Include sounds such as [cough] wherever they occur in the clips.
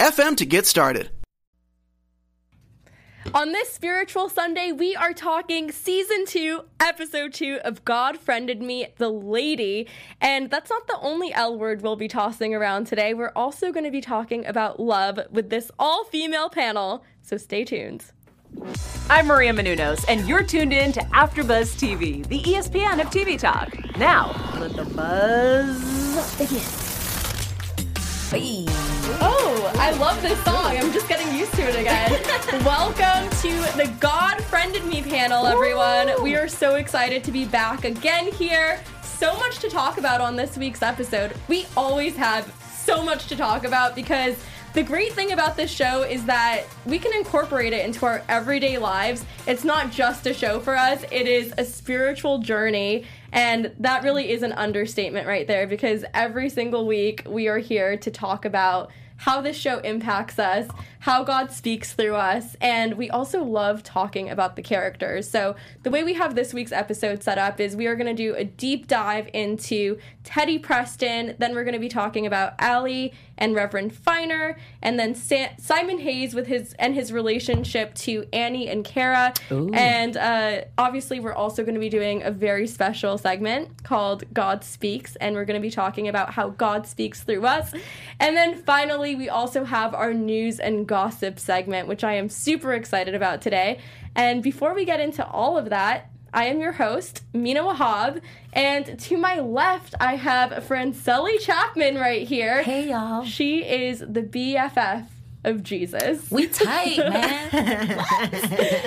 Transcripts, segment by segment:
anchor.fm to get started. On this spiritual Sunday, we are talking season two, episode two of God Friended Me, the Lady. And that's not the only L word we'll be tossing around today. We're also going to be talking about love with this all female panel. So stay tuned. I'm Maria Menounos, and you're tuned in to AfterBuzz TV, the ESPN of TV talk. Now, let the buzz begin. Oh, I love this song. I'm just getting used to it again. [laughs] Welcome to the God Friended Me panel, everyone. We are so excited to be back again here. So much to talk about on this week's episode. We always have so much to talk about because the great thing about this show is that we can incorporate it into our everyday lives. It's not just a show for us, it is a spiritual journey. And that really is an understatement right there because every single week we are here to talk about how this show impacts us, how God speaks through us, and we also love talking about the characters. So, the way we have this week's episode set up is we are going to do a deep dive into Teddy Preston, then we're going to be talking about Ali and Reverend Finer, and then Sa- Simon Hayes with his and his relationship to Annie and Cara. And uh, obviously, we're also going to be doing a very special segment called God Speaks, and we're going to be talking about how God speaks through us. And then finally, we also have our news and gossip segment, which I am super excited about today. And before we get into all of that, I am your host, Mina Wahab, and to my left, I have Franceli Chapman right here. Hey, y'all. She is the BFF of Jesus. We tight, [laughs] man.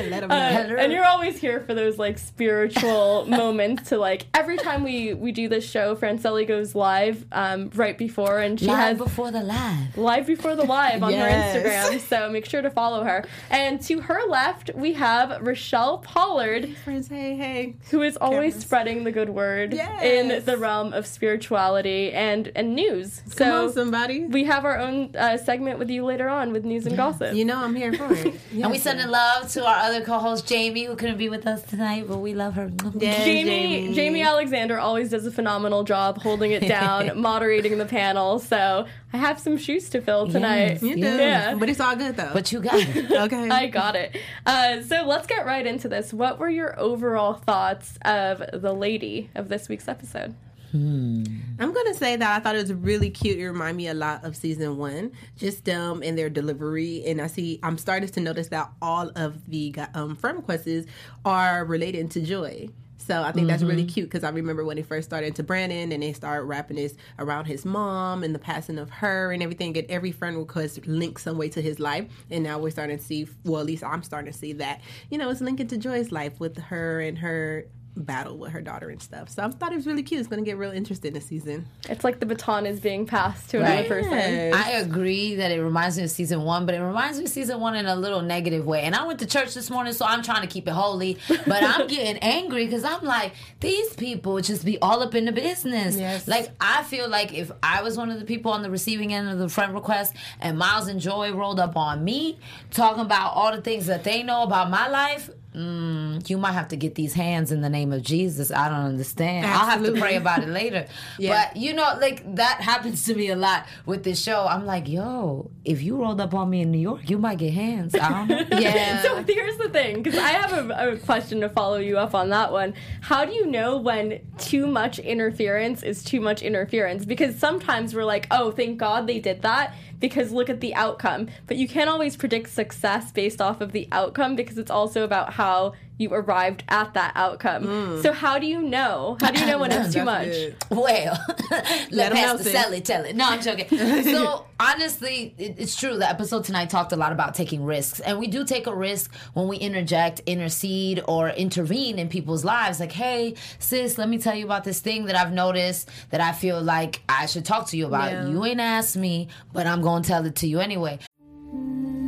Let him Uh, know. and you're always here for those like spiritual [laughs] moments to like every time we we do this show franceli goes live um, right before and she live has before the live. live before the live on Yes. her Instagram. So make sure to follow her. And to her left, we have Rochelle Pollard, Friends, hey, hey. who is always Cameras. spreading the good word Yes. in the realm of spirituality and and news. Come So on, somebody. we have our own uh, segment with you later on with news and gossip. You know I'm here for it. [laughs] And we Yes, sending love to our other co-host Jamie, who couldn't be with us tonight, but we love her. Yes, Jamie, Jamie Jamie. Alexander always does a phenomenal job holding it down, [laughs] moderating the panel. So I have some shoes to fill tonight. Yes. You do. Yeah. But it's all good though. But you got it. [laughs] okay. I got it. Uh, so let's get right into this. What were your overall thoughts of the lady of this week's episode? I'm gonna say that I thought it was really cute. It reminded me a lot of season one, just um in their delivery. And I see I'm starting to notice that all of the um friend requests are related to Joy. So I think that's really cute because I remember when they first started to Brandon and they started wrapping this around his mom and the passing of her and everything. And every friend request links some way to his life. And now we're starting to see, well, at least I'm starting to see that, you know, it's linking to Joy's life with her and her battle with her daughter and stuff. So I thought it was really cute. It's going to get real interesting this season. It's like the baton is being passed to another Right. person. I agree that it reminds me of season one, but it reminds me of season one in a little negative way. And I went to church this morning, so I'm trying to keep it holy, but I'm [laughs] getting angry because I'm like, these people just be all up in the business. Yes. Like, I feel like if I was one of the people on the receiving end of the friend request and Miles and Joy rolled up on me talking about all the things that they know about my life, Mm, you might have to get these hands in the name of Jesus. I don't understand. I'll have to pray about it later. [laughs] Yeah. But you know, like that happens to me a lot with this show. I'm like, yo, if you rolled up on me in New York, you might get hands. I don't know. [laughs] Yeah. [laughs] So here's the thing, because I have a, a question to follow you up on that one. How do you know when too much interference is too much interference? Because sometimes we're like, oh, thank God they did that, because look at the outcome. But you can't always predict success based off of the outcome, because it's also about how you arrived at that outcome. So how do you know? How do you know when it's [laughs] too much? Well, [laughs] let, Let 'em know, Pastor sis. Sally tell it. No, I'm joking. [laughs] so honestly, it, it's true. The episode tonight talked a lot about taking risks, and we do take a risk when we interject, intercede, or intervene in people's lives. Like, hey, sis, let me tell you about this thing that I've noticed that I feel like I should talk to you about. Yeah. You ain't asked me, but I'm gonna tell it to you anyway.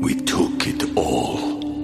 We took it all.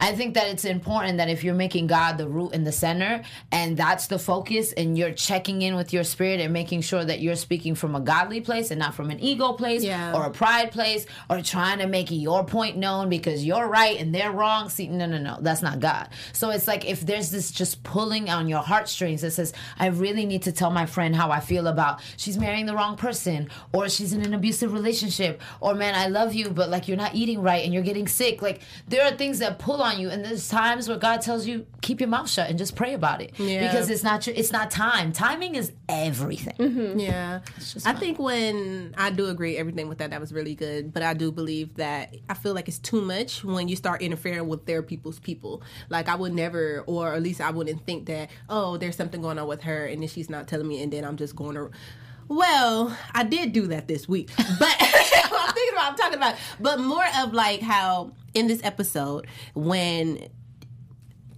I think that it's important that if you're making God the root and the center, and that's the focus, and you're checking in with your spirit and making sure that you're speaking from a godly place and not from an ego place Yeah. or a pride place or trying to make your point known because you're right and they're wrong. See, no, no, no, that's not God. So it's like if there's this just pulling on your heartstrings that says, I really need to tell my friend how I feel about she's marrying the wrong person or she's in an abusive relationship or man, I love you, but like you're not eating right and you're getting sick. Like there are things that pull on you, and there's times where God tells you keep your mouth shut and just pray about it Yeah. because it's not your, it's not time. Timing is everything. Mm-hmm. Yeah. I think when I do agree everything with that, that was really good. But I do believe that I feel like it's too much when you start interfering with their people's people. Like I would never, or at least I wouldn't think that, oh, there's something going on with her and then she's not telling me and then I'm just going to. Well, I did do that this week, but [laughs] I'm thinking about, I'm talking about, but more of like how in this episode when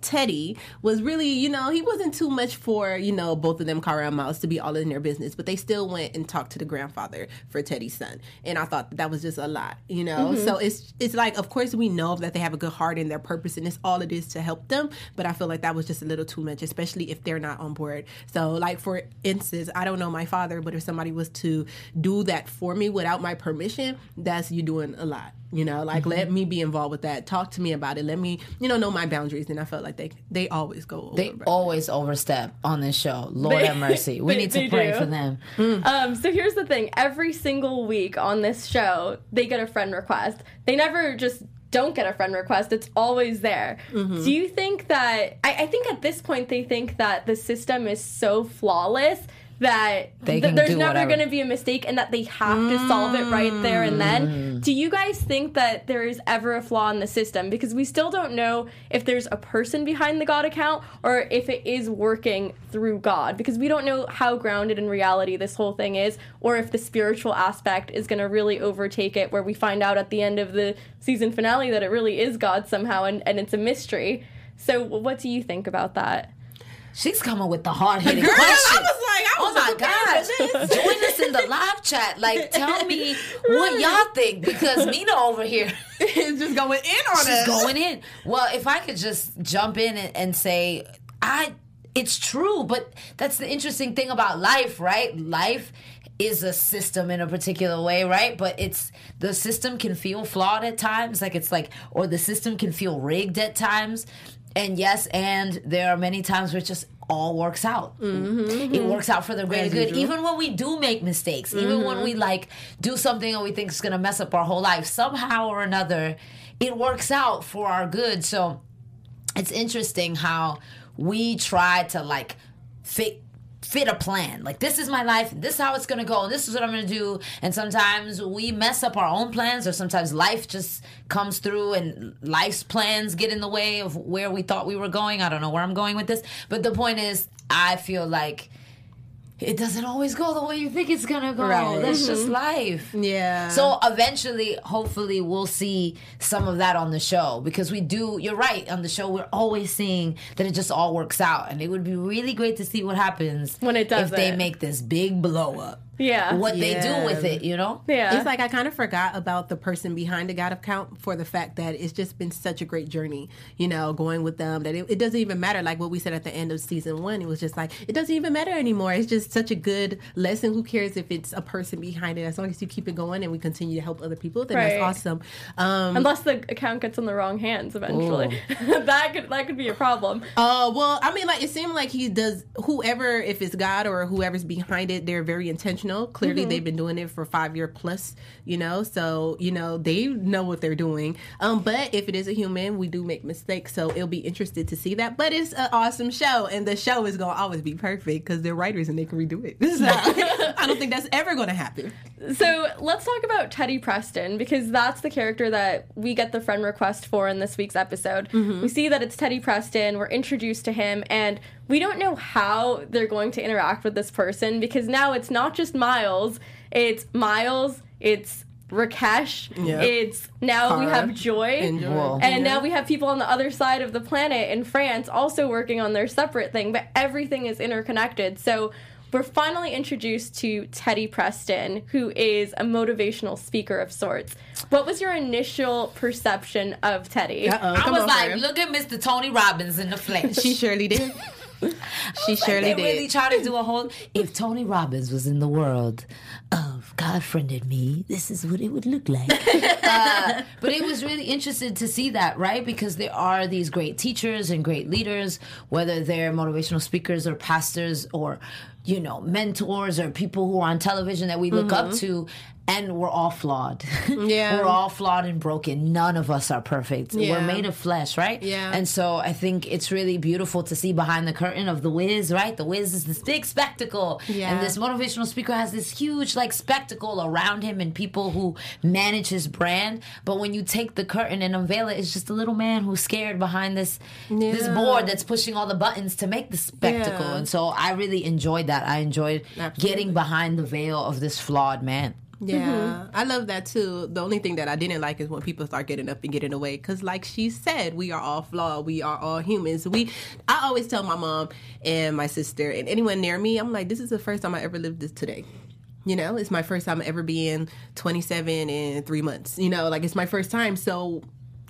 Teddy was really, you know, he wasn't too much for, you know, both of them, Cara and Miles, to be all in their business, but they still went and talked to the grandfather for Teddy's son. And I thought that was just a lot, you know? Mm-hmm. So it's it's like, of course, we know that they have a good heart and their purpose, and it's all it is to help them, but I feel like that was just a little too much, especially if they're not on board. So, like, for instance, I don't know my father, but if somebody was to do that for me without my permission, that's you doing a lot. You know, like let me be involved with that. Talk to me about it. Let me, you know, know my boundaries. And I felt like they they always go over. They always overstep on this show. Lord They- have [laughs] mercy. We they- need to pray do. for them. Um, so here's the thing: every single week on this show, they get a friend request. They never just don't get a friend request. It's always there. Mm-hmm. Do you think that? I, I think at this point they think that the system is so flawless that th- there's never going to be a mistake and that they have to solve it right there and Mm. then. Do you guys think that there is ever a flaw in the system? Because we still don't know if there's a person behind the God account or if it is working through God. Because we don't know how grounded in reality this whole thing is or if the spiritual aspect is going to really overtake it, where we find out at the end of the season finale that it really is God somehow and, and it's a mystery. So, what do you think about that? She's coming with the hard hitting Girl, questions. I was like, I Oh was my prepared for gosh. Join us in the live chat. Like, tell me [laughs] what y'all think because Mina over here is [laughs] just going in on she's us. going in. Well, if I could just jump in and, and say, I, it's true, but that's the interesting thing about life, right? Life is a system in a particular way, right? But it's the system can feel flawed at times, like it's like, or the system can feel rigged at times. And yes, and there are many times where it just all works out. Mm-hmm, mm-hmm. It works out for the greater good. Even when we do make mistakes, even when mm-hmm. we like do something and we think it's gonna mess up our whole life, somehow or another, it works out for our good. So it's interesting how we try to like fi- fit a plan. Like this is my life, and this is how it's gonna go, and this is what I'm gonna do. And sometimes we mess up our own plans, or sometimes life just comes through and life's plans get in the way of where we thought we were going. I don't know where I'm going with this, but the point is, I feel like it doesn't always go the way you think it's gonna go. Right. That's just Mhm. life. Yeah. So eventually, hopefully, we'll see some of that on the show because we do. You're right. On the show, we're always seeing that it just all works out, and it would be really great to see what happens when it does. if they make this big blow up. Yeah. What they do with it, you know? Yeah. It's like I kind of forgot about the person behind the God of Count for the fact that it's just been such a great journey, you know, going with them that it, it doesn't even matter. Like what we said at the end of season one, it was just like, it doesn't even matter anymore. It's just such a good lesson. Who cares if it's a person behind it? As long as you keep it going and we continue to help other people, then Right. that's awesome. Um, Unless the account gets in the wrong hands eventually. [laughs] that could that could be a problem. Uh, well, I mean, like it seemed like he does. Whoever, if it's God or whoever's behind it, they're very intentional. Clearly, Mhm. they've been doing it for five year plus. You know, so you know they know what they're doing. Um, but if it is a human, we do make mistakes, so it'll be interested to see that. But it's an awesome show, and the show is gonna always be perfect because they're writers and they can redo it. [laughs] So, I don't think that's ever gonna happen. So let's talk about Teddy Preston because that's the character that we get the friend request for in this week's episode. Mhm. We see that it's Teddy Preston, we're introduced to him, and we don't know how they're going to interact with this person because now it's not just Miles, it's Miles, it's Rakesh, Yeah. it's now we have Joy, And and Yeah. now we have people on the other side of the planet in France also working on their separate thing, but everything is interconnected. So we're finally introduced to Teddy Preston, who is a motivational speaker of sorts. What was your initial perception of Teddy? I was like, look at Mr. Tony Robbins in the flesh. [laughs] She surely did. [laughs] She surely they did. really try to do a whole. [laughs] If Tony Robbins was in the world of God friended me, this is what it would look like. [laughs] uh, but it was really interesting to see that, right? Because there are these great teachers and great leaders, whether they're motivational speakers or pastors or you know mentors or people who are on television that we look up Mhm. to. And we're all flawed. [laughs] Yeah. we're all flawed and broken. None of us are perfect. Yeah. We're made of flesh, right? Yeah. And so I think it's really beautiful to see behind the curtain of the Wiz, right? The Wiz is this big spectacle. Yeah. And this motivational speaker has this huge like spectacle around him and people who manage his brand. But when you take the curtain and unveil it, it's just a little man who's scared behind this this board that's pushing all the buttons to make the spectacle. Yeah. And so I really enjoyed that. I enjoyed getting behind the veil of this flawed man. Mm-hmm. Yeah, I love that too. The only thing that I didn't like is when people start getting up and getting away. Because, like she said, we are all flawed. We are all humans. We, I always tell my mom and my sister and anyone near me, I'm like, this is the first time I ever lived this today. You know, it's my first time ever being 27 in three months. You know, like it's my first time. So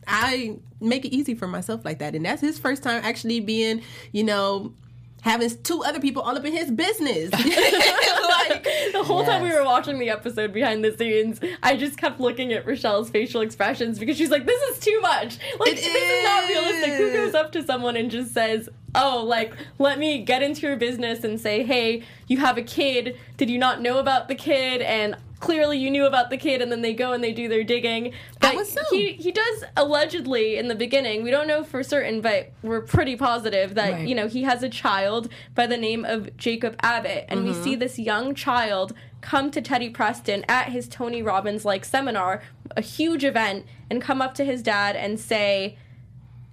I make it easy for myself like that. And that's his first time actually being, you know, having two other people all up in his business. [laughs] [laughs] like, the whole time we were watching the episode behind the scenes, I just kept looking at Rochelle's facial expressions because she's like, "This is too much. Like, this is not realistic." Who goes up to someone and just says, "Oh, like, let me get into your business and say, hey, you have a kid. Did you not know about the kid?" and Clearly, you knew about the kid, and then they go and they do their digging. But he he does allegedly in the beginning. We don't know for certain, but we're pretty positive that Right. you know he has a child by the name of Jacob Abbott, and we Mhm. see this young child come to Teddy Preston at his Tony Robbins like seminar, a huge event, and come up to his dad and say,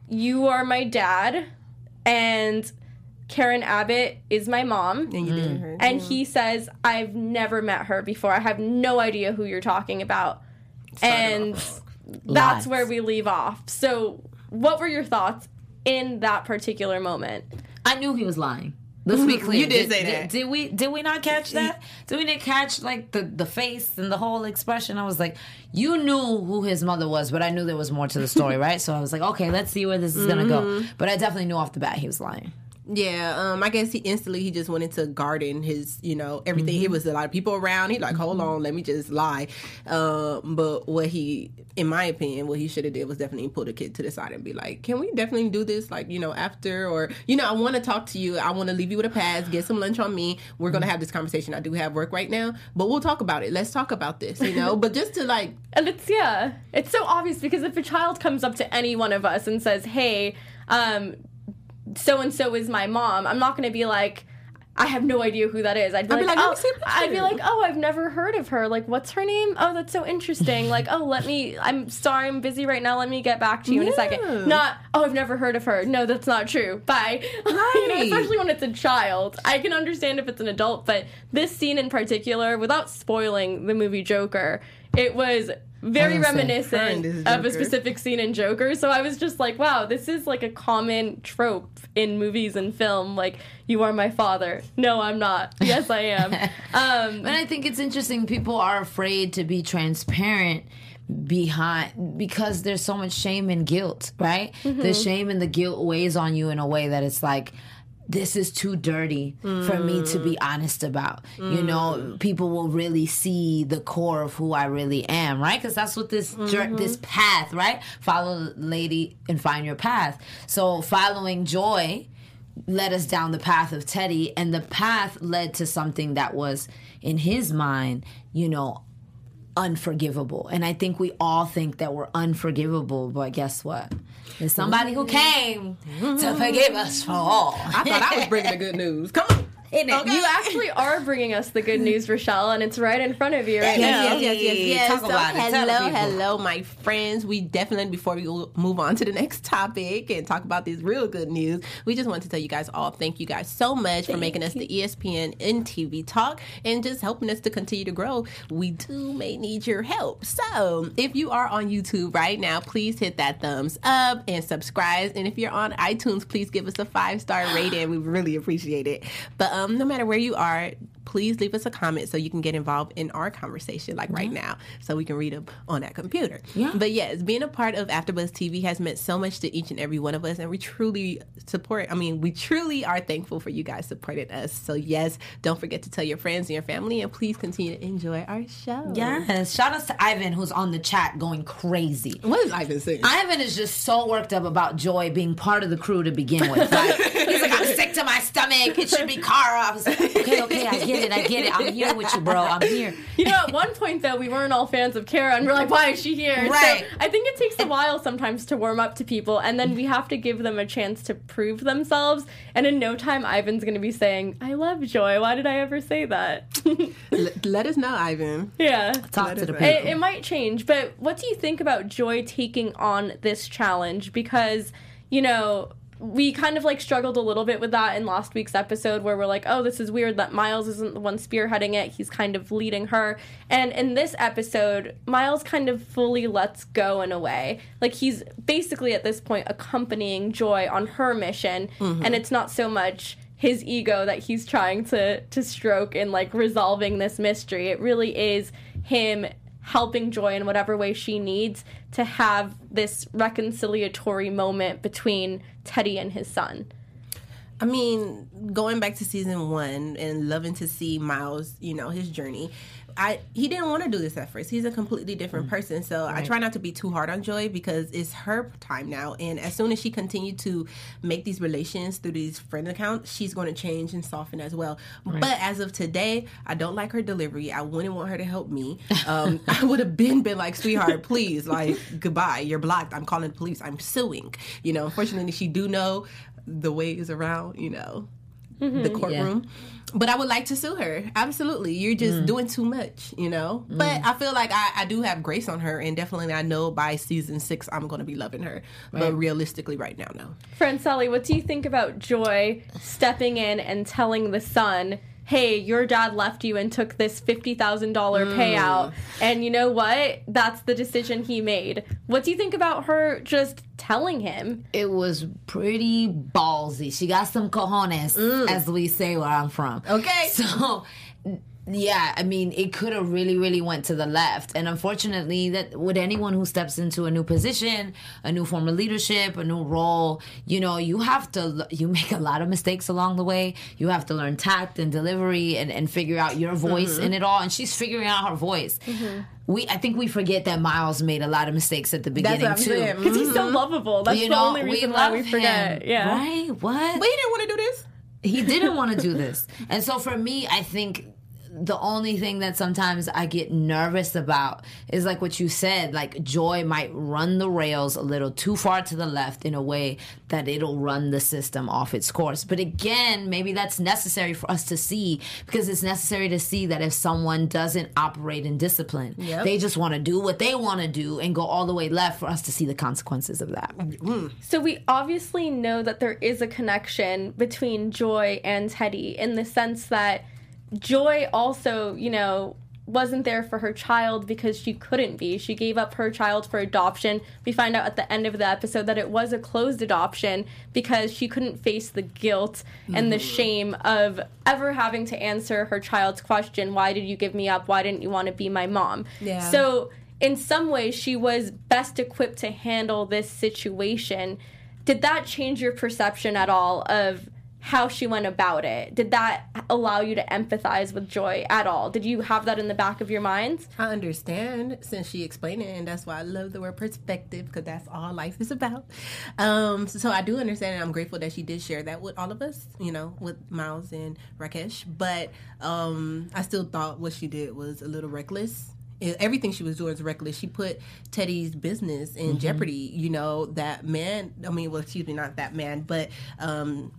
"You are my dad," and Karen Abbott is my mom. And you did her. And he says, I've never met her before. I have no idea who you're talking about. and that's Lies. where we leave off. So, what were your thoughts in that particular moment? I knew he was lying. Let's be [laughs] clear. You did say that. Did, we? Did we not catch that? Did we not catch like the the face and the whole expression? I was like, you knew who his mother was, but I knew there was more to the story, [laughs] right? So I was like, okay, let's see where this is gonna go. Mhm. But I definitely knew off the bat he was lying. Yeah, um, I guess he instantly he just went into garden his, you know, everything. He Mhm. was a lot of people around. He like, hold on, let me just lie. Um, but what he, in my opinion, what he should have did was definitely pull the kid to the side and be like, can we definitely do this, like you know, after or you know, I want to talk to you. I want to leave you with a pass. Get some lunch on me. We're gonna have this conversation. I do have work right now, but we'll talk about it. Let's talk about this, you know. but just to like, [laughs] And it's, yeah, it's so obvious because if a child comes up to any one of us and says, hey, um, so and so is my mom, I'm not going to be like, I have no idea who that is. I'd be I'd be like, like, oh, me see a picture. I'd be like, oh, I've never heard of her. Like, what's her name? Oh, that's so interesting. like, oh, let me. I'm sorry, I'm busy right now. Let me get back to you in a second. Not, oh, I've never heard of her. No, that's not true. Bye. [laughs] you know, especially when it's a child. I can understand if it's an adult, but this scene in particular, without spoiling the movie Joker, it was very I was gonna say, reminiscent of a specific scene in Joker. So I was just like, wow, this is like a common trope in movies and film. Like, you are my father. No, I'm not. Yes, I am. [laughs] Um, And I think it's interesting. People are afraid to be transparent behind because there's so much shame and guilt, right? The shame and the guilt weighs on you in a way that it's like this is too dirty for me to be honest about. You know, people will really see the core of who I really am, right? Because that's what this jour- mm-hmm. this path, right? Follow the lady and find your path. So following joy led us down the path of Teddy, and the path led to something that was, in his mind, you know, unforgivable. And I think we all think that we're unforgivable, but guess what? There's somebody who mm-hmm. came to forgive us for all. I thought I was bringing the good news. Come on. Isn't it? You actually are bringing us the good news, Rochelle, and it's right in front of you right now. Yes, yes, yes, yes. Talk so, about it. Hello, hello, my friends. We definitely, before we move on to the next topic and talk about this real good news, we just want to tell you guys all thank you guys so much for making us the ESPN in TV talk and just helping us to continue to grow. We do may need your help. So, if you are on YouTube right now, please hit that thumbs up and subscribe. And if you're on iTunes, please give us a five star rating. We really appreciate it. But um, no matter where you are, please leave us a comment so you can get involved in our conversation, like right now, so we can read them on that computer. Yeah. But yes, being a part of AfterBuzz TV has meant so much to each and every one of us, and we truly support. I mean, we truly are thankful for you guys supporting us. So yes, don't forget to tell your friends and your family, and please continue to enjoy our show. Yes. Shout out to Ivan, who's on the chat going crazy. What is Ivan saying? Ivan is just so worked up about Joy being part of the crew to begin with. Like, [laughs] he's like, I'm sick to my stomach. It should be Cara. I was like, okay, okay, I get it, I get it. I'm here with you, bro. I'm here. [laughs] You know, at one point though, we weren't all fans of Cara, and we're like, "Why is she here?" Right. So I think it takes a while sometimes to warm up to people, and then we have to give them a chance to prove themselves. And in no time, Ivan's going to be saying, "I love Joy." Why did I ever say that? [laughs] L- let us know, Ivan. yeah. Talk Let to the people. It, it might change, but what do you think about Joy taking on this challenge? Because, you know, we kind of like struggled a little bit with that in last week's episode where we're like, oh, this is weird that Miles isn't the one spearheading it. He's kind of leading her. And in this episode, Miles kind of fully lets go in a way. Like he's basically at this point accompanying Joy on her mission. Mm-hmm. And it's not so much his ego that he's trying to to stroke in like resolving this mystery. It really is him helping Joy in whatever way she needs to have this reconciliatory moment between Teddy and his son. I mean, going back to season one and loving to see Miles, you know, his journey. I he didn't want to do this at first. He's a completely different person. So I try not to be too hard on Joy because it's her time now. And as soon as she continued to make these relations through these friend accounts, she's going to change and soften as well. But as of today, I don't like her delivery. I wouldn't want her to help me. Um, [laughs] I would have been been like, sweetheart, please, like goodbye. You're blocked. I'm calling the police. I'm suing. You know, unfortunately, she do know the ways around. You know, the mm-hmm. courtroom. But I would like to sue her. Absolutely. You're just mm. doing too much, you know? Mm. But I feel like I, I do have grace on her, and definitely I know by season six I'm going to be loving her. But realistically, right now, no. Franceli, what do you think about Joy stepping in and telling the son, hey, your dad left you and took this $50,000 payout. Mm. And you know what? That's the decision he made. What do you think about her just telling him? It was pretty ballsy. She got some cojones, mm. as we say where I'm from. Okay. So, yeah, I mean, it could have really, really went to the left. And unfortunately, that with anyone who steps into a new position, a new form of leadership, a new role, you know, you have to you make a lot of mistakes along the way. You have to learn tact and delivery and, and figure out your voice mm-hmm. in it all. And she's figuring out her voice. Mm-hmm. We, I think we forget that Miles made a lot of mistakes at the beginning what I'm too. Because he's so mm-hmm. lovable. That's You the know, only we reason why we forget. him, Yeah. Right? What? But he didn't want to do this. he didn't want to do this. And so for me, I think the only thing that sometimes I get nervous about is like what you said, like joy might run the rails a little too far to the left in a way that it'll run the system off its course. But again, maybe that's necessary for us to see because it's necessary to see that if someone doesn't operate in discipline, Yep. they just want to do what they want to do and go all the way left for us to see the consequences of that. Mm. So we obviously know that there is a connection between Joy and Teddy in the sense that Joy also, you know, wasn't there for her child because she couldn't be. She gave up her child for adoption. We find out at the end of the episode that it was a closed adoption because she couldn't face the guilt and the mm-hmm. shame of ever having to answer her child's question, why did you give me up? Why didn't you want to be my mom? Yeah. So in some ways she was best equipped to handle this situation. Did that change your perception at all of how she went about it? Did that allow you to empathize with Joy at all? Did you have that in the back of your mind? I understand since she explained it, and that's why I love the word perspective because that's all life is about. Um, so, I do understand, and I'm grateful that she did share that with all of us, you know, with Miles and Rakesh. But um, I still thought what she did was a little reckless. Everything she was doing was reckless. She put Teddy's business in Mhm. jeopardy. You know that man. I mean, well, excuse me, not that man, but um,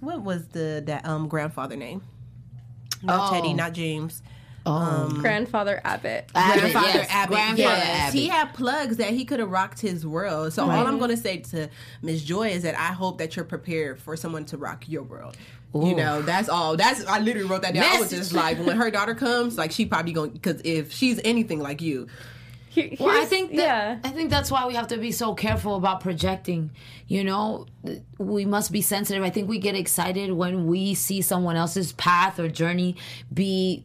what was the that um grandfather name? Not Oh. Teddy, not James. Um, Grandfather Abbott. Abbott, grandfather yes. Abbott. Grandfather yes. Abbott. He had plugs that he could have rocked his world. So all I'm going to say to Miss Joy is that I hope that you're prepared for someone to rock your world. Ooh. You know, that's all. That's I literally wrote that down. I was just like, when her daughter comes, like she probably going because if she's anything like you, Well, I think that, I think that's why we have to be so careful about projecting. You know, we must be sensitive. I think we get excited when we see someone else's path or journey be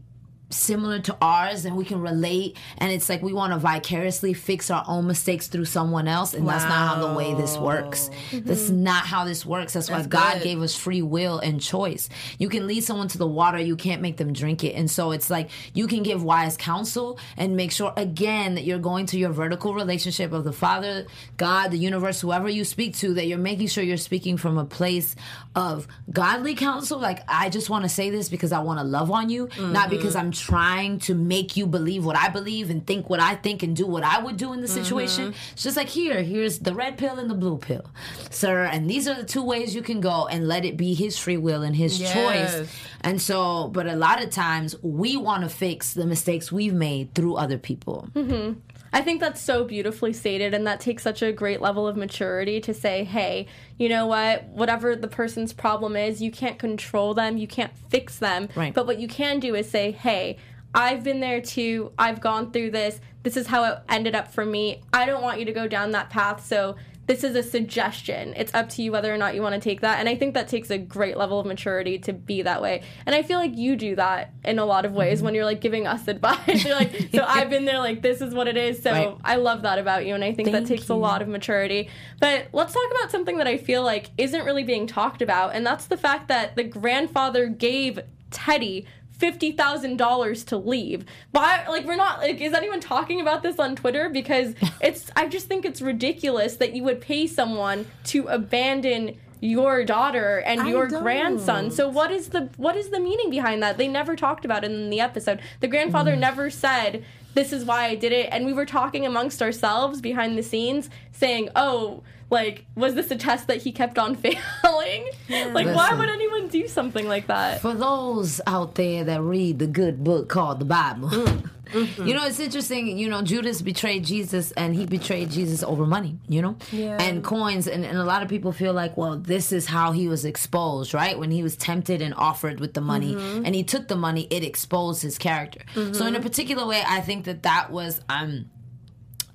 similar to ours and we can relate. And it's like we want to vicariously fix our own mistakes through someone else. And that's not how the way this works. Mm-hmm. That's not how this works. That's, why That's god good. gave us free will and choice. You can lead someone to the water. You can't make them drink it. And so it's like you can give wise counsel and make sure again that you're going to your vertical relationship of the father god the universe whoever you speak to that you're making sure you're speaking from a place of godly counsel. Like i just want to say this because i want to love on you not because mm-hmm. i'm trying to make you believe what i believe and think what i think and do what i would do in the situation. It's just like here here's the red pill and the blue pill. Sir and these are the two ways you can go and let it be his free will and his Yes. choice. And so but a lot of times we want to fix the mistakes we've made through other people. Hmm I think that's so beautifully stated, and that takes such a great level of maturity to say, hey, you know what? Whatever the person's problem is, you can't control them, you can't fix them. Right. But what you can do is say, hey, I've been there too, I've gone through this, this is how it ended up for me. I don't want you to go down that path, so this is a suggestion. It's up to you whether or not you want to take that. And I think that takes a great level of maturity to be that way. And I feel like you do that in a lot of ways Mm-hmm. when you're like giving us advice. [laughs] you're like, so [laughs] I've been there, like, this is what it is. So Right. I love that about you. And I think that Thank takes a lot of maturity. But let's talk about something that I feel like isn't really being talked about. And that's the fact that the grandfather gave Teddy fifty thousand dollars to leave. Why? Like, we're not. Like, is anyone talking about this on Twitter? Because [laughs] it's. I just think it's ridiculous that you would pay someone to abandon your daughter and I your don't. grandson. So what is the what is the meaning behind that? They never talked about it in the episode. The grandfather mm. never said this is why I did it and we were talking amongst ourselves behind the scenes saying, "Oh, like was this a test that he kept on [laughs] failing?" like why would anyone do something like that? For those out there that read the good book called the Bible, mm, mm-hmm. [laughs] you know, it's interesting. You know, Judas betrayed Jesus and he betrayed Jesus over money, you know, Yeah. and coins. And, and a lot of people feel like, well, this is how he was exposed, right? When he was tempted and offered with the money mm-hmm. and he took the money, it exposed his character. So, in a mm-hmm. particular way, I think that that was, um,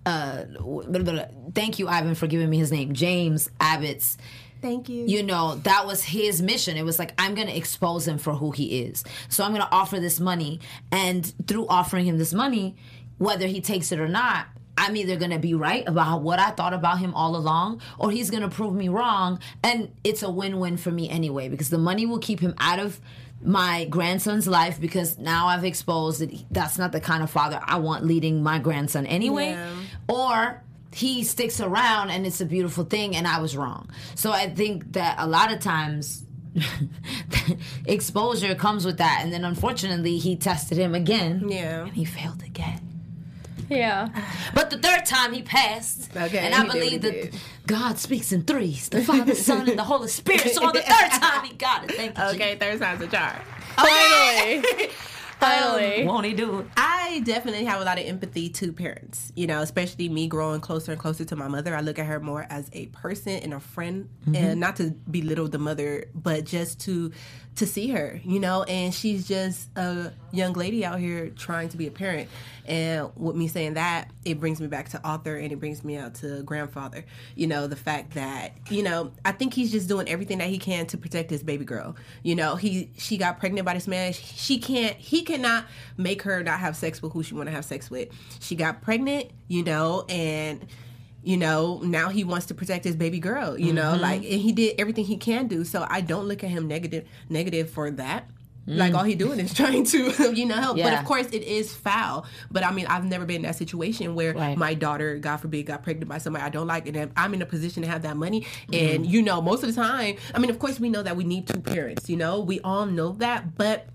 uh, thank you, Ivan, for giving me his name, James Abbott's thank you. you know that was his mission it was like i'm gonna expose him for who he is so i'm gonna offer this money and through offering him this money whether he takes it or not i'm either gonna be right about what i thought about him all along or he's gonna prove me wrong and it's a win-win for me anyway because the money will keep him out of my grandson's life because now I've exposed that that's not the kind of father I want leading my grandson anyway. Yeah. Or he sticks around and it's a beautiful thing and I was wrong. So I think that a lot of times [laughs] exposure comes with that. And then unfortunately, he tested him again. Yeah. And he failed again. Yeah. But the third time he passed. Okay, And I he did what he believe that. God speaks in threes the Father, [laughs] Son, and the Holy Spirit. So on the third time, he got it. Thank you. Okay, third time's a charm. Finally. [laughs] Finally. Um, won't he do it? I definitely have a lot of empathy to parents, you know, especially me growing closer and closer to my mother. I look at her more as a person and a friend, mm-hmm. and not to belittle the mother, but just to to see her, you know, and she's just a young lady out here trying to be a parent. And with me saying that, it brings me back to Arthur and it brings me out to grandfather. You know, the fact that, you know, I think he's just doing everything that he can to protect his baby girl. You know, he she got pregnant by this man. She can't he cannot make her not have sex with who she want to have sex with. She got pregnant, you know, and you know now he wants to protect his baby girl you know Mm-hmm. like and he did everything he can do so i don't look at him negative negative for that like all he doing is [laughs] trying to you know help but Mm. Of course it is foul but i mean i've never been in that situation where Right. my daughter god forbid got pregnant by somebody i don't like and i'm in a position to have that money Mm-hmm. and you know most of the time i mean of course we know that we need two parents you know we all know that but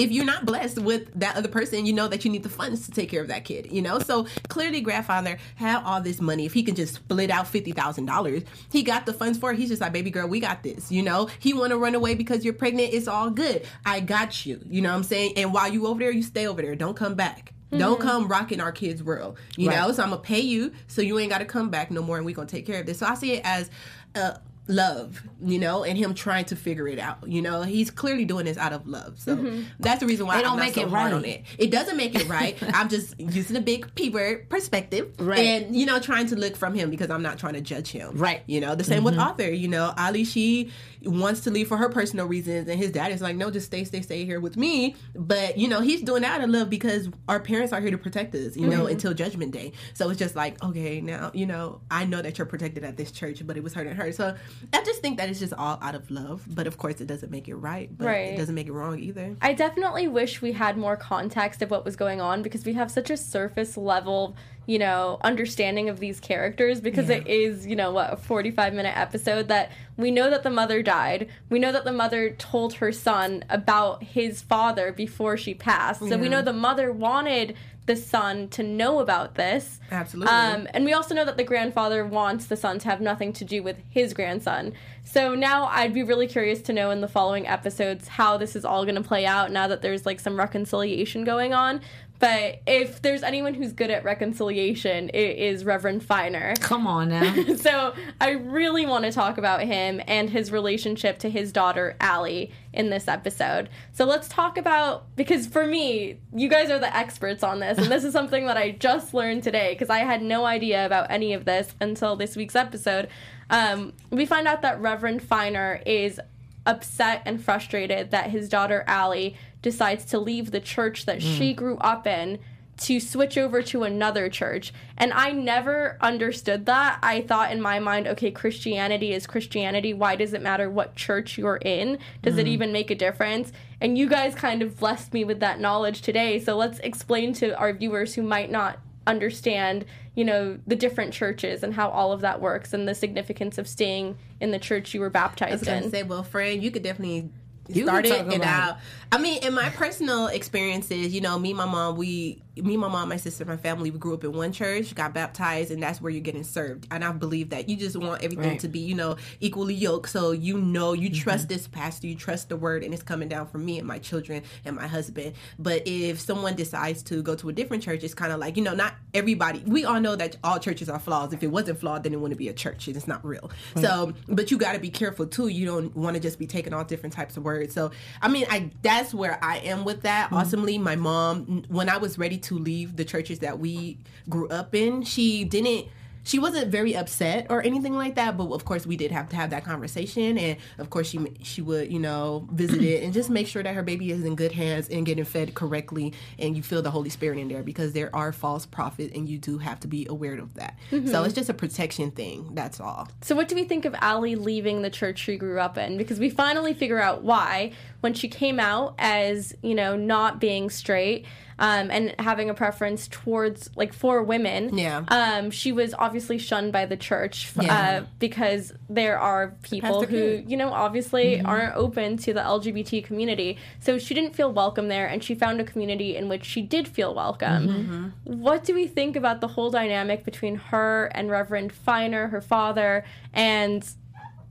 if you're not blessed with that other person, you know that you need the funds to take care of that kid, you know? So clearly, grandfather had all this money. If he can just split out $50,000, he got the funds for it. He's just like, baby girl, we got this, you know? He want to run away because you're pregnant. It's all good. I got you, you know what I'm saying? And while you over there, you stay over there. Don't come back. Don't come rocking our kids' world, you Right. know? So I'm going to pay you so you ain't got to come back no more and we going to take care of this. So I see it as, uh, love, you know, and him trying to figure it out. You know, he's clearly doing this out of love. So mm-hmm. that's the reason why It don't I'm not make so it right. on it. It doesn't make it right. [laughs] I'm just using a big P word perspective, Right. And you know, trying to look from him because I'm not trying to judge him, Right. You know, the same with mm-hmm. Arthur. You know, Ali, she wants to leave for her personal reasons, and his dad is like, no, just stay, stay, stay here with me. But you know, he's doing that out of love because our parents are here to protect us. You know, mm-hmm. until Judgment Day. So it's just like, okay, now you know, I know that you're protected at this church, but it was hurting her. So I just think that it's just all out of love. But of course, it doesn't make it right. But Right. it doesn't make it wrong either. I definitely wish we had more context of what was going on because we have such a surface level, you know, understanding of these characters because it is, you know, what, a 45 minute episode that we know that the mother died. We know that the mother told her son about his father before she passed. So we know the mother wanted the son to know about this. Absolutely. Um, and we also know that the grandfather wants the son to have nothing to do with his grandson. So now I'd be really curious to know in the following episodes how this is all going to play out now that there's like some reconciliation going on. But if there's anyone who's good at reconciliation, it is Reverend Finer. Come on now. [laughs] So I really want to talk about him and his relationship to his daughter Ali in this episode. So let's talk about because for me, you guys are the experts on this, and this is something that I just learned today because I had no idea about any of this until this week's episode. Um, we find out that Reverend Finer is upset and frustrated that his daughter Ali decides to leave the church that she mm. grew up in to switch over to another church. And I never understood that. I thought in my mind, okay, Christianity is Christianity. Why does it matter what church you're in? Does it mm. even make a difference? And you guys kind of blessed me with that knowledge today. So let's explain to our viewers who might not understand, you know, the different churches and how all of that works and the significance of staying in the church you were I was baptized in. say, well, friend, you could definitely You start can it and about out. I mean, in my personal experiences, you know, me, and my mom, we, me, my mom, my sister, my family, we grew up in one church, got baptized, and that's where you're getting served. And I believe that you just want everything Right. to be, you know, equally yoked, so you know, you Mm-hmm. trust this pastor, you trust the word, and it's coming down from me and my children and my husband. But if someone decides to go to a different church, it's kind of like, you know, not everybody. We all know that all churches are flaws. If it wasn't flawed, then it wouldn't be a church. It's not real. So, but you got to be careful too. You don't want to just be taking all different types of words. So, I mean, I that's where I am with that. Awesomely, my mom, when I was ready to leave the churches that we grew up in, she didn't. She wasn't very upset or anything like that, but of course we did have to have that conversation, and of course she she would you know visit it and just make sure that her baby is in good hands and getting fed correctly, and you feel the Holy Spirit in there because there are false prophets, and you do have to be aware of that. So mm-hmm. it's just a protection thing. That's all. So, what do we think of Ali leaving the church she grew up in? Because we finally figure out why when she came out as, you know, not being straight. Um, and having a preference towards like for women. Yeah. Um, she was obviously shunned by the church f- Yeah. uh, because there are people Pastor who, you know, obviously Mhm. aren't open to the LGBT community. So she didn't feel welcome there, and she found a community in which she did feel welcome. What do we think about the whole dynamic between her and Reverend Finer, her father, and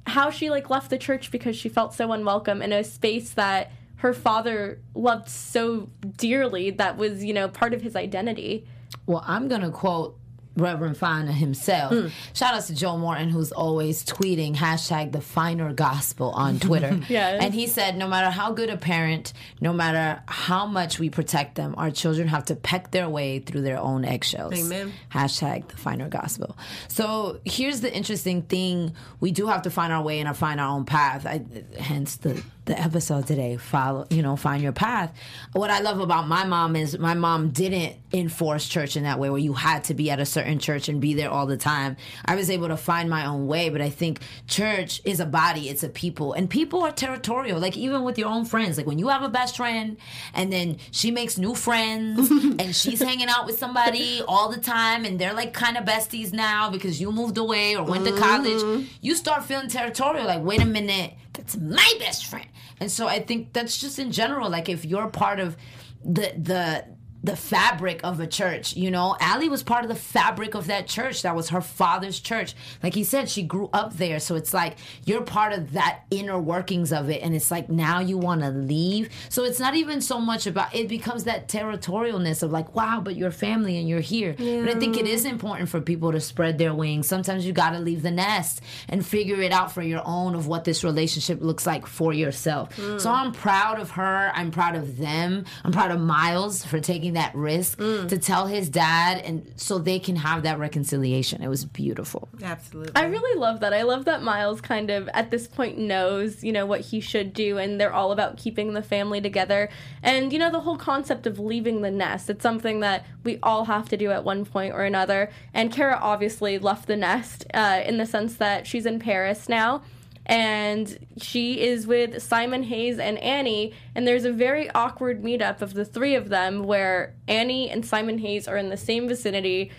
how she like left the church because she felt so unwelcome in a space that her father loved so dearly that was, you know, part of his identity. Well, I'm going to quote Reverend Finer himself. Mm. Shout out to Joe Morton, who's always tweeting hashtag the finer gospel on [laughs] Twitter. Yes. And he said, no matter how good a parent, no matter how much we protect them, our children have to peck their way through their own eggshells. Amen. Hashtag the finer gospel. So here's the interesting thing: we do have to find our way and find our own path. I, hence the the episode today. Follow, you know, find your path. What I love about my mom is my mom didn't enforce church in that way, where you had to be at a certain church and be there all the time. I was able to find my own way, but I think church is a body, it's a people, and people are territorial. Like even with your own friends, like when you have a best friend, and then she makes new friends, [laughs] and she's hanging out with somebody all the time, and they're like kind of besties now because you moved away or went to college. Mm. You start feeling territorial. Like, wait a minute, that's my best friend. And so I think that's just in general. Like if you're part of the the the fabric of a church, you know, Ali was part of the fabric of that church. That was her father's church. Like he said, she grew up there. So it's like you're part of that inner workings of it. And it's like now you want to leave. So it's not even so much about it becomes that territorialness of like, wow, but you're family and you're here. But I think it is important for people to spread their wings. Sometimes you got to leave the nest and figure it out for your own of what this relationship looks like for yourself. So mm. I'm proud of her. I'm proud of them. I'm proud of Miles for taking that risk to tell his dad and so they can have that reconciliation. It was beautiful. Absolutely. I really love that. I love that Miles kind of at this point knows, you know, what he should do and they're all about keeping the family together. And you know the whole concept of leaving the nest. It's something that we all have to do at one point or another. And Cara obviously left the nest uh, in the sense that she's in Paris now and she is with Simon Hayes and Annie, and there's a very awkward meetup of the three of them where Annie and Simon Hayes are in the same vicinity.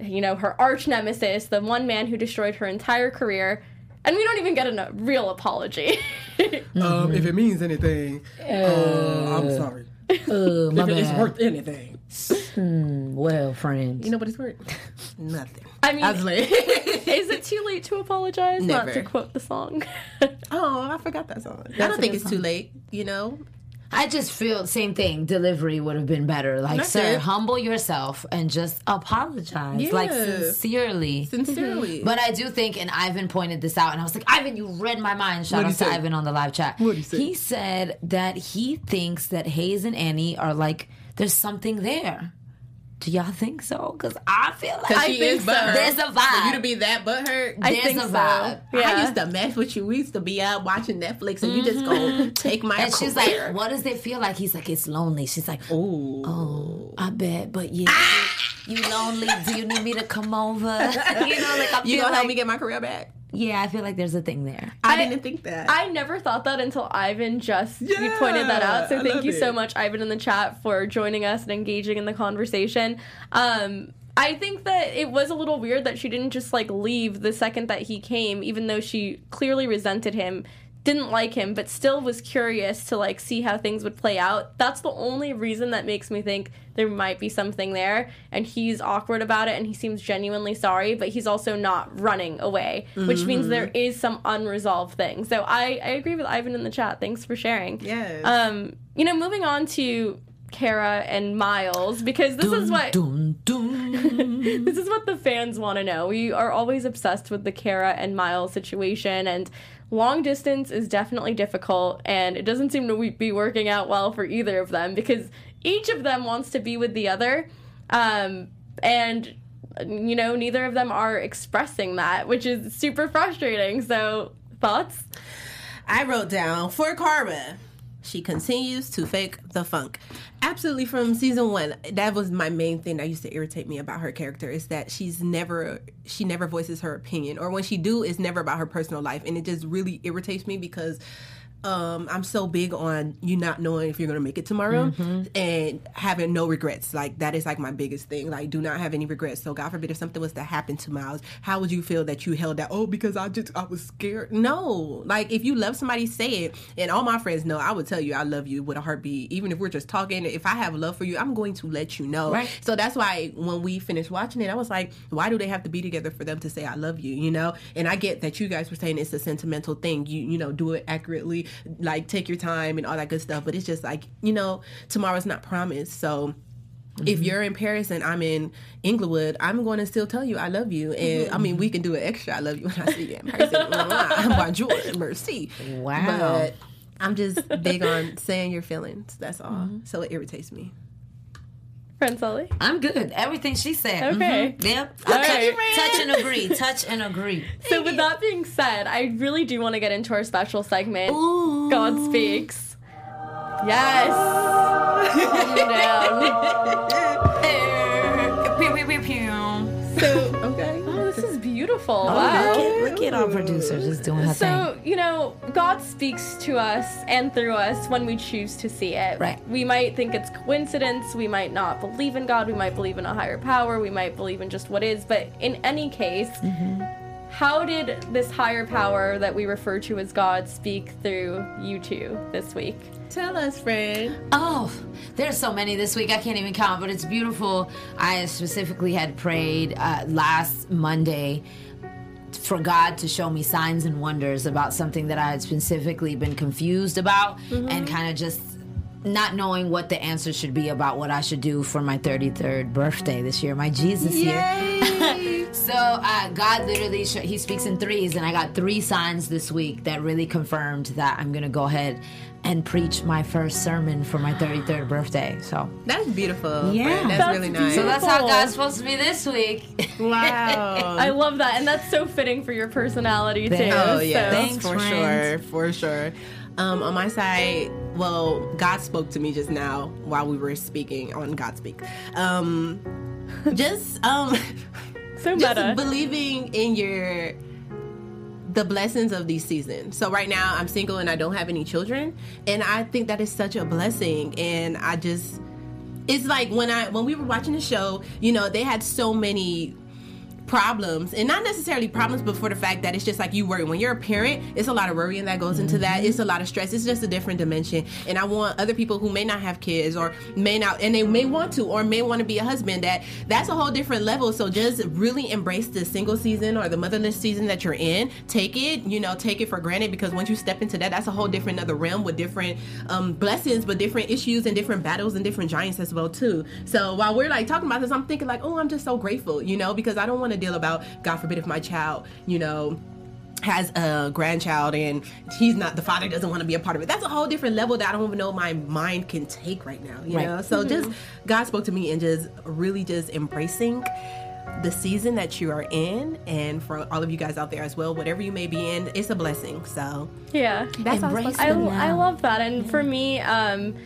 You know, her arch nemesis, the one man who destroyed her entire career, and we don't even get a real apology. [laughs] Um, if it means anything, uh, I'm sorry. Uh, my if [laughs] it's worth anything. Hmm, well, friends. You know what it's worth? [laughs] Nothing. I mean, I was like- [laughs] is it too late to apologize? Not to quote the song. Oh, I forgot that song. I don't think good it's too late. You know, I just feel same thing. Delivery would have been better. Like, That's sir, it. humble yourself and just apologize, like Yes. sincerely. Sincerely. But I do think, and Ivan pointed this out, and I was like, Ivan, you read my mind. Shout out to say? Ivan on the live chat. What'd he say? He said that he thinks that Hayes and Annie are like, there's something there. Do y'all think so? Because I feel like because she is butthurt. there's a vibe. For you to be that butthurt, I There's think a so. vibe. Yeah. I used to mess with you. We used to be out watching Netflix, and you just go mm-hmm. take my. and she's like, "What does it feel like?" He's like, "It's lonely." She's like, "Ooh, "Oh, I bet, but yeah, ah! you lonely? Do you need me to come over?" [laughs] you know, like I you gonna help me get my career back? Yeah, I feel like there's a thing there. I, I- didn't think that. I never thought that until Ivan just you Yeah, pointed that out. So I thank love you so much, Ivan, in the chat for joining us and engaging in the conversation. Um, I think that it was a little weird that she didn't just like leave the second that he came, even though she clearly resented him, didn't like him, but still was curious to like see how things would play out. That's the only reason that makes me think there might be something there. And he's awkward about it and he seems genuinely sorry, but he's also not running away, which means there is some unresolved thing. So I, I agree with Ivan in the chat. Thanks for sharing. Yes. Um, you know, moving on to Cara and Miles, because this is what Dun, dun. [laughs] this is what the fans want to know. We are always obsessed with the Cara and Miles situation, and long distance is definitely difficult, and it doesn't seem to be working out well for either of them because each of them wants to be with the other, um, and you know neither of them are expressing that, which is super frustrating. So thoughts? I wrote down for Karma. She continues to fake the funk. Absolutely from season one. That was my main thing that used to irritate me about her character is that she's never she never voices her opinion. Or when she do, it's never about her personal life. And it just really irritates me because um, I'm so big on you not knowing if you're gonna make it tomorrow Mm-hmm. and having no regrets. Like that is like my biggest thing. Like do not have any regrets. So God forbid if something was to happen to Miles, how would you feel that you held that? Oh, because I just I was scared. No, like if you love somebody, say it. And all my friends know I would tell you I love you with a heartbeat. Even if we're just talking, if I have love for you, I'm going to let you know. Right. So that's why when we finished watching it, I was like, why do they have to be together for them to say I love you? You know. And I get that you guys were saying it's a sentimental thing. You you know do it accurately, like take your time and all that good stuff. But it's just like you know tomorrow's not promised. So. If mm-hmm. you're in Paris and I'm in Inglewood, I'm going to still tell you I love you, and I mean mm-hmm. we can do it extra. I love you when I see you in person. Bonjour, merci. Wow. But I'm just big on saying your feelings. That's all. Mm-hmm. So it irritates me. Friend Sully? I'm good. Everything she said. Okay. Mhm. Yep. All touch, right. touch and [laughs] agree. Touch and agree. So, with that being said, I really do want to get into our special segment, God Speaks. Yes. [laughs] Pew, pew, pew, pew. So, okay. Oh, this is beautiful. Oh, wow. Look, at, look at our producer just doing her thing. So, you know, God speaks to us and through us when we choose to see it. Right. We might think it's coincidence. We might not believe in God. We might believe in a higher power. We might believe in just what is. But in any case, Mm-hmm. how did this higher power that we refer to as God speak through you two this week? Tell us, friend. Oh, there's so many this week. I can't even count, but it's beautiful. I specifically had prayed uh, last Monday for God to show me signs and wonders about something that I had specifically been confused about and kind of just not knowing what the answer should be about what I should do for my 33rd birthday this year, my Jesus year. [laughs] so uh, God literally, sh- He speaks in threes, and I got three signs this week that really confirmed that I'm going to go ahead and preach my first sermon for my 33rd birthday. So That's beautiful. Yeah. That's, That's really nice. so that's how God's supposed to be this week. [laughs] wow. [laughs] I love that. And that's so fitting for your personality, too. Oh yeah, So- Thanks, for friend. sure, for sure. Um, on my side, well, God spoke to me just now while we were speaking on God Speak. Um, [laughs] just um, So just believing in your the blessings of these seasons. So right now I'm single and I don't have any children, and I think that is such a blessing. And I just it's like when I when we were watching the show, you know, they had so many problems and not necessarily problems but for the fact that it's just like you worry. When you're a parent it's a lot of worrying that goes into that. It's a lot of stress. It's just a different dimension. And i want other people who may not have kids or may not and they may want to or may want to be a husband that that's a whole different level. So just really embrace the single season or the motherless season that you're in. Take it you know take it for granted because once you step into that that's a whole different other realm with different um, blessings but different issues and different battles and different giants as well too. So while we're like talking about this i'm thinking like oh i'm just so grateful you know because i don't want to deal about god forbid if my child you know has a grandchild and he's not the father doesn't want to be a part of it that's a whole different level that i don't even know my mind can take right now you Right. know so just god spoke to me and just really just embracing the season that you are in and for all of you guys out there as well whatever you may be in it's a blessing so Yeah, That's I, awesome. I, I love that. And for me, um,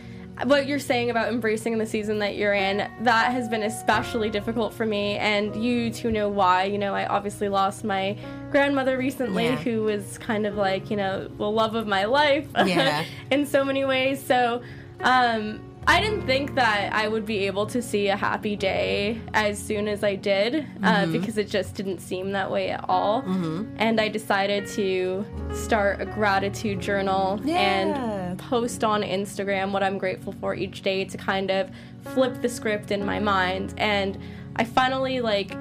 what you're saying about embracing the season that you're in, that has been especially difficult for me. And you two know why. You know, I obviously lost my grandmother recently, Yeah. who was kind of like, you know, the love of my life [laughs] Yeah. in so many ways. So, um, I didn't think that I would be able to see a happy day as soon as I did uh, Mm-hmm. because it just didn't seem that way at all. And I decided to start a gratitude journal and post on Instagram what I'm grateful for each day to kind of flip the script in my mind. And I finally like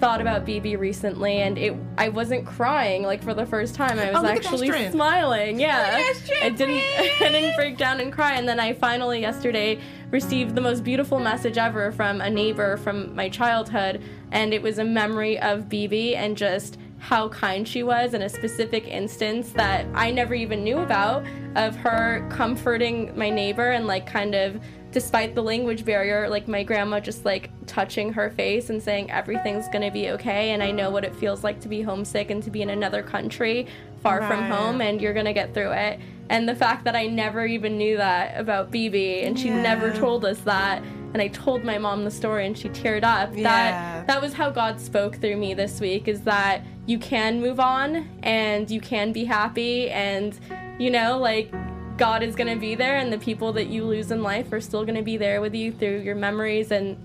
thought about BB recently and it I wasn't crying like for the first time. I was Oh, at that actually smiling. Yeah. I didn't [laughs] I didn't break down and cry and then I finally yesterday received the most beautiful message ever from a neighbor from my childhood and it was a memory of BB and just how kind she was in a specific instance that I never even knew about of her comforting my neighbor and like kind of despite the language barrier like my grandma just like touching her face and saying everything's going to be okay and I know what it feels like to be homesick and to be in another country far from home and you're going to get through it. And the fact that I never even knew that about BB and she never told us that and I told my mom the story and she teared up Yeah. that that was how God spoke through me this week is that you can move on and you can be happy and you know, like God is going to be there and the people that you lose in life are still going to be there with you through your memories and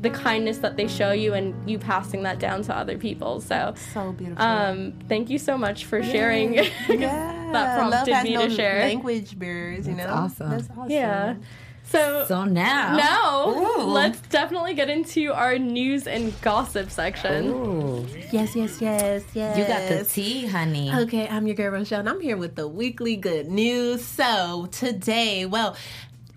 the kindness that they show you and you passing that down to other people. So so beautiful. Um, thank you so much for sharing. [laughs] Yeah, that love prompted has me no to share. language barriers. You know, awesome. That's awesome. Yeah. So So now. now Ooh. let's definitely get into our news and gossip section. Ooh. Yes, yes, yes, yes. You got the tea, honey. Okay, I'm your girl Rochelle, and I'm here with the weekly good news. So today, well.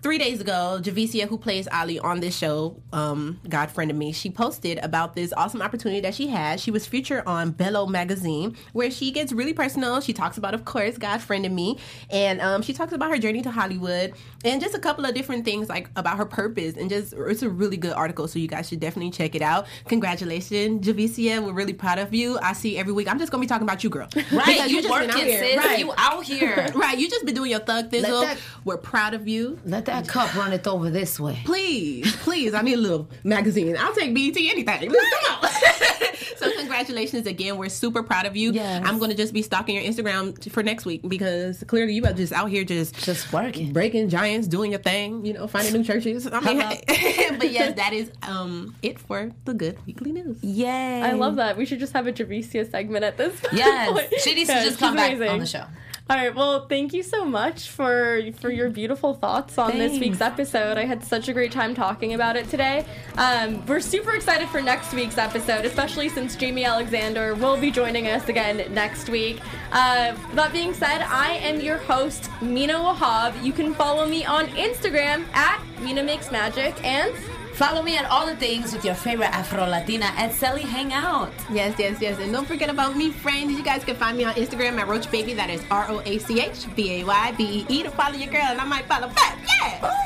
Three days ago, Javicia, who plays Ali on this show, um, God Friended Me, she posted about this awesome opportunity that she had. She was featured on Bello magazine, where she gets really personal. She talks about, of course, God Friended Me, and um, she talks about her journey to Hollywood and just a couple of different things like about her purpose. And just it's a really good article, so you guys should definitely check it out. Congratulations, Javicia. We're really proud of you. I see every week. I'm just gonna be talking about you, girl. Right, Because you just been working, out here. sis. Right. You out here. [laughs] right, you just been doing your thug thizzle. that- We're proud of you. Let that cup run it over this way. Please, please, I need a little magazine. I'll take BET anything. Let's come on. [laughs] so congratulations again. We're super proud of you. Yes. I'm gonna just be stalking your Instagram for next week because clearly you are just out here just Just working. breaking giants, doing your thing, you know, finding new churches. I mean, hey. [laughs] but yes, that is um it for the good weekly news. Yay. I love that. We should just have a Javicia segment at this [laughs] point. Yes. She needs to just come back amazing. on the show. All right. Well, thank you so much for for your beautiful thoughts on this week's episode. I had such a great time talking about it today. Um, we're super excited for next week's episode, especially since Jamie Alexander will be joining us again next week. Uh, that being said, I am your host, Mina Wahab. You can follow me on Instagram at Mina Makes Magic and. Follow me at all the things with your favorite Afro Latina at Selly Hangout. Yes, yes, yes. And don't forget about me, friends. You guys can find me on Instagram at Roach Baby. That is R O A C H B A Y B E E to follow your girl, and I might follow back. Yeah.